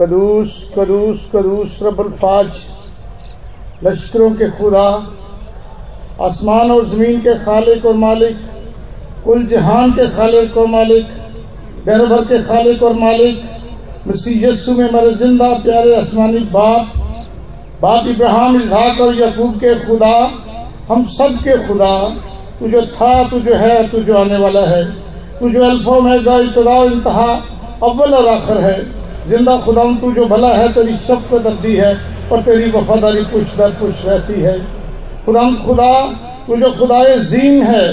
कदूस कदूस कदूस रबुल फाज। लश्करों के खुदा, आसमान और ज़मीन के खालिक और मालिक, कुल जहान के खालिक और मालिक, घर भर के खालिक और मालिक, मसीह यस्सु में मरे ज़िंदा प्यारे आसमानी बाप बाप इब्राहिम इजहाक और यकूब के खुदा, हम सब के खुदा, तू जो था, तू जो है, तू जो आने वाला है, तू जो अल्फो में इतदा इंतहा, अव्वल और आखिर है। ज़िंदा खुदा तू जो भला है, तेरी शफकत अब्दी है और तेरी वफादारी पुश दर पुश रहती है। खुदा खुदा, तू जो खुदाए जीम है,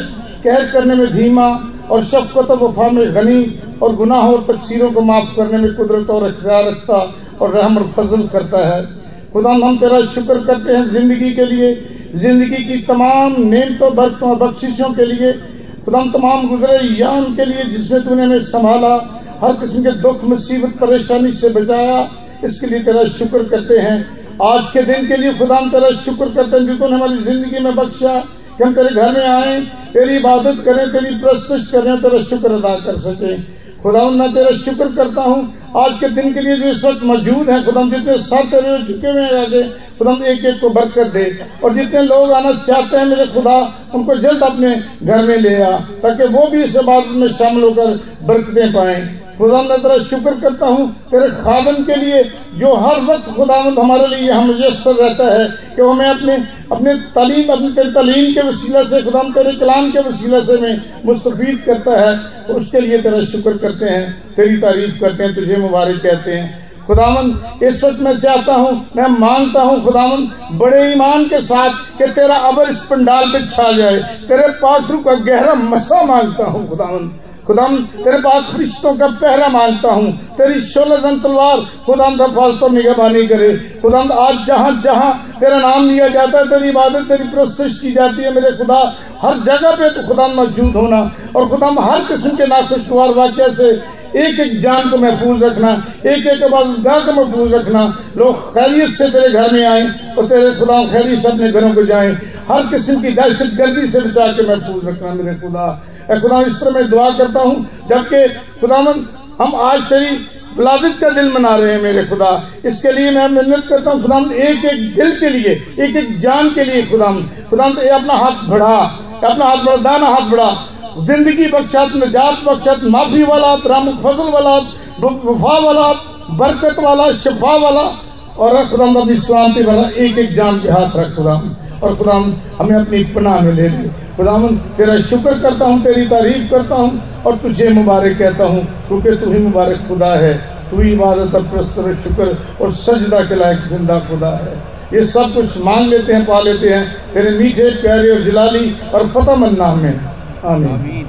कहर करने में धीमा और शफकत और वफा में गनी और गुनाह और तकसीरों को माफ़ करने में कुदरत और अख्तियार रखता और रहम और फजल करता है। खुदा हम तेरा शुक्र करते हैं ज़िंदगी के लिए, ज़िंदगी की तमाम नेमतों, बरतों और बख्शिशों के लिए। खुदा तमाम गुजरे याम के लिए जिसमें तूने हमें संभाला हर किस्म के दुख, मुसीबत, परेशानी से बचाया। इसके लिए तेरा शुक्र करते हैं। आज के दिन के लिए खुदा हम तेरा शुक्र करते हैं, जो हमारी ज़िंदगी में बख्शा कि हम तेरे घर में आए, तेरी इबादत करें, तेरी प्रस्तुत करें तेरा शुक्र अदा कर सके। खुदा मैं तेरा शुक्र करता हूँ। आज के दिन के लिए जो इस वक्त मौजूद है, खुदा जितने साथ तेरे झुके हुए हैं आगे, खुदा एक एक को बरकत दे। और जितने लोग आना चाहते हैं मेरे खुदा उनको जल्द अपने घर में ले आ, ताकि वो भी इस इबादत में शामिल होकर बरकतें पाए। खुदा मैं तेरा शुक्र करता हूँ, तेरे खादन के लिए जो हर वक्त खुदामद हमारे लिए हम मुयसर रहता है कि हमें अपने अपने तालीम, अपनी तेरी तालीम के वसीला से खुदा तेरे कलाम के वसीला से हमें मुस्तफ़ करता है तो उसके लिए तेरा शुक्र करते हैं, तेरी तारीफ़ करते हैं, तुझे मुबारक कहते हैं। खुदावन इस वक्त मैं चाहता हूँ, मैं माँगता हूँ खुदावन बड़े ईमान के साथ कि तेरा अबर इस पंडाल पे छा जाए, तेरे पाखरू का गहरा मसा माँगता हूँ खुदावन खुदाम, तेरे पास फरिश्तों का पहरा माँगता हूँ। तेरी शोलजन तलवार, खुदाम का फालतू निगहबानी करे। खुदाम, आज जहाँ जहाँ तेरा नाम लिया जाता है, तेरी इबादत, तेरी प्रस्तुत की जाती है मेरे खुदा। हर जगह पे तो खुदाम मौजूद होना। और खुदाम, हर किस्म के नाखुशगवार वाक्य से एक एक जान को महफूज रखना एक एक गाह को महफूज रखना। लोग खैरियत से तेरे घर में आए और तेरे खुदा खैरियत से अपने घरों को जाए। हर किस्म की दहशत गर्दी से बचा के महफूज रखना मेरे खुदा। खुदा इस तरह दुआ करता हूँ, जबकि खुदावन, हम आज तेरी विलादत का दिन मना रहे हैं मेरे खुदा। इसके लिए मैं मेहनत करता हूँ खुदा एक एक दिल के लिए एक एक जान के लिए खुदा खुदा अपना हाथ बढ़ा अपना हाथ बढ़ा, दाना हाथ बढ़ा। ज़िंदगी बख्शत, निजात बख्शत, माफ़ी वाला राम फजल वाला, वफा वाला, बरकत वाला, शफा वाला। और खुदा अपनी सलामती वाला एक एक जान के हाथ रख खुदा और खुदा हमें अपनी पनाह में ले ले। खुदावन तेरा शुक्र करता हूँ, तेरी तारीफ़ करता हूँ, और तुझे मुबारक कहता हूँ, क्योंकि तू ही मुबारक खुदा है। तू ही इबादत प्रस्तर शुक्र और सजदा के लायक ज़िंदा खुदा है। ये सब कुछ मांग लेते हैं, पा लेते हैं, तेरे मीठे, प्यारे और जलाली और फतमन नाम में। आमीन।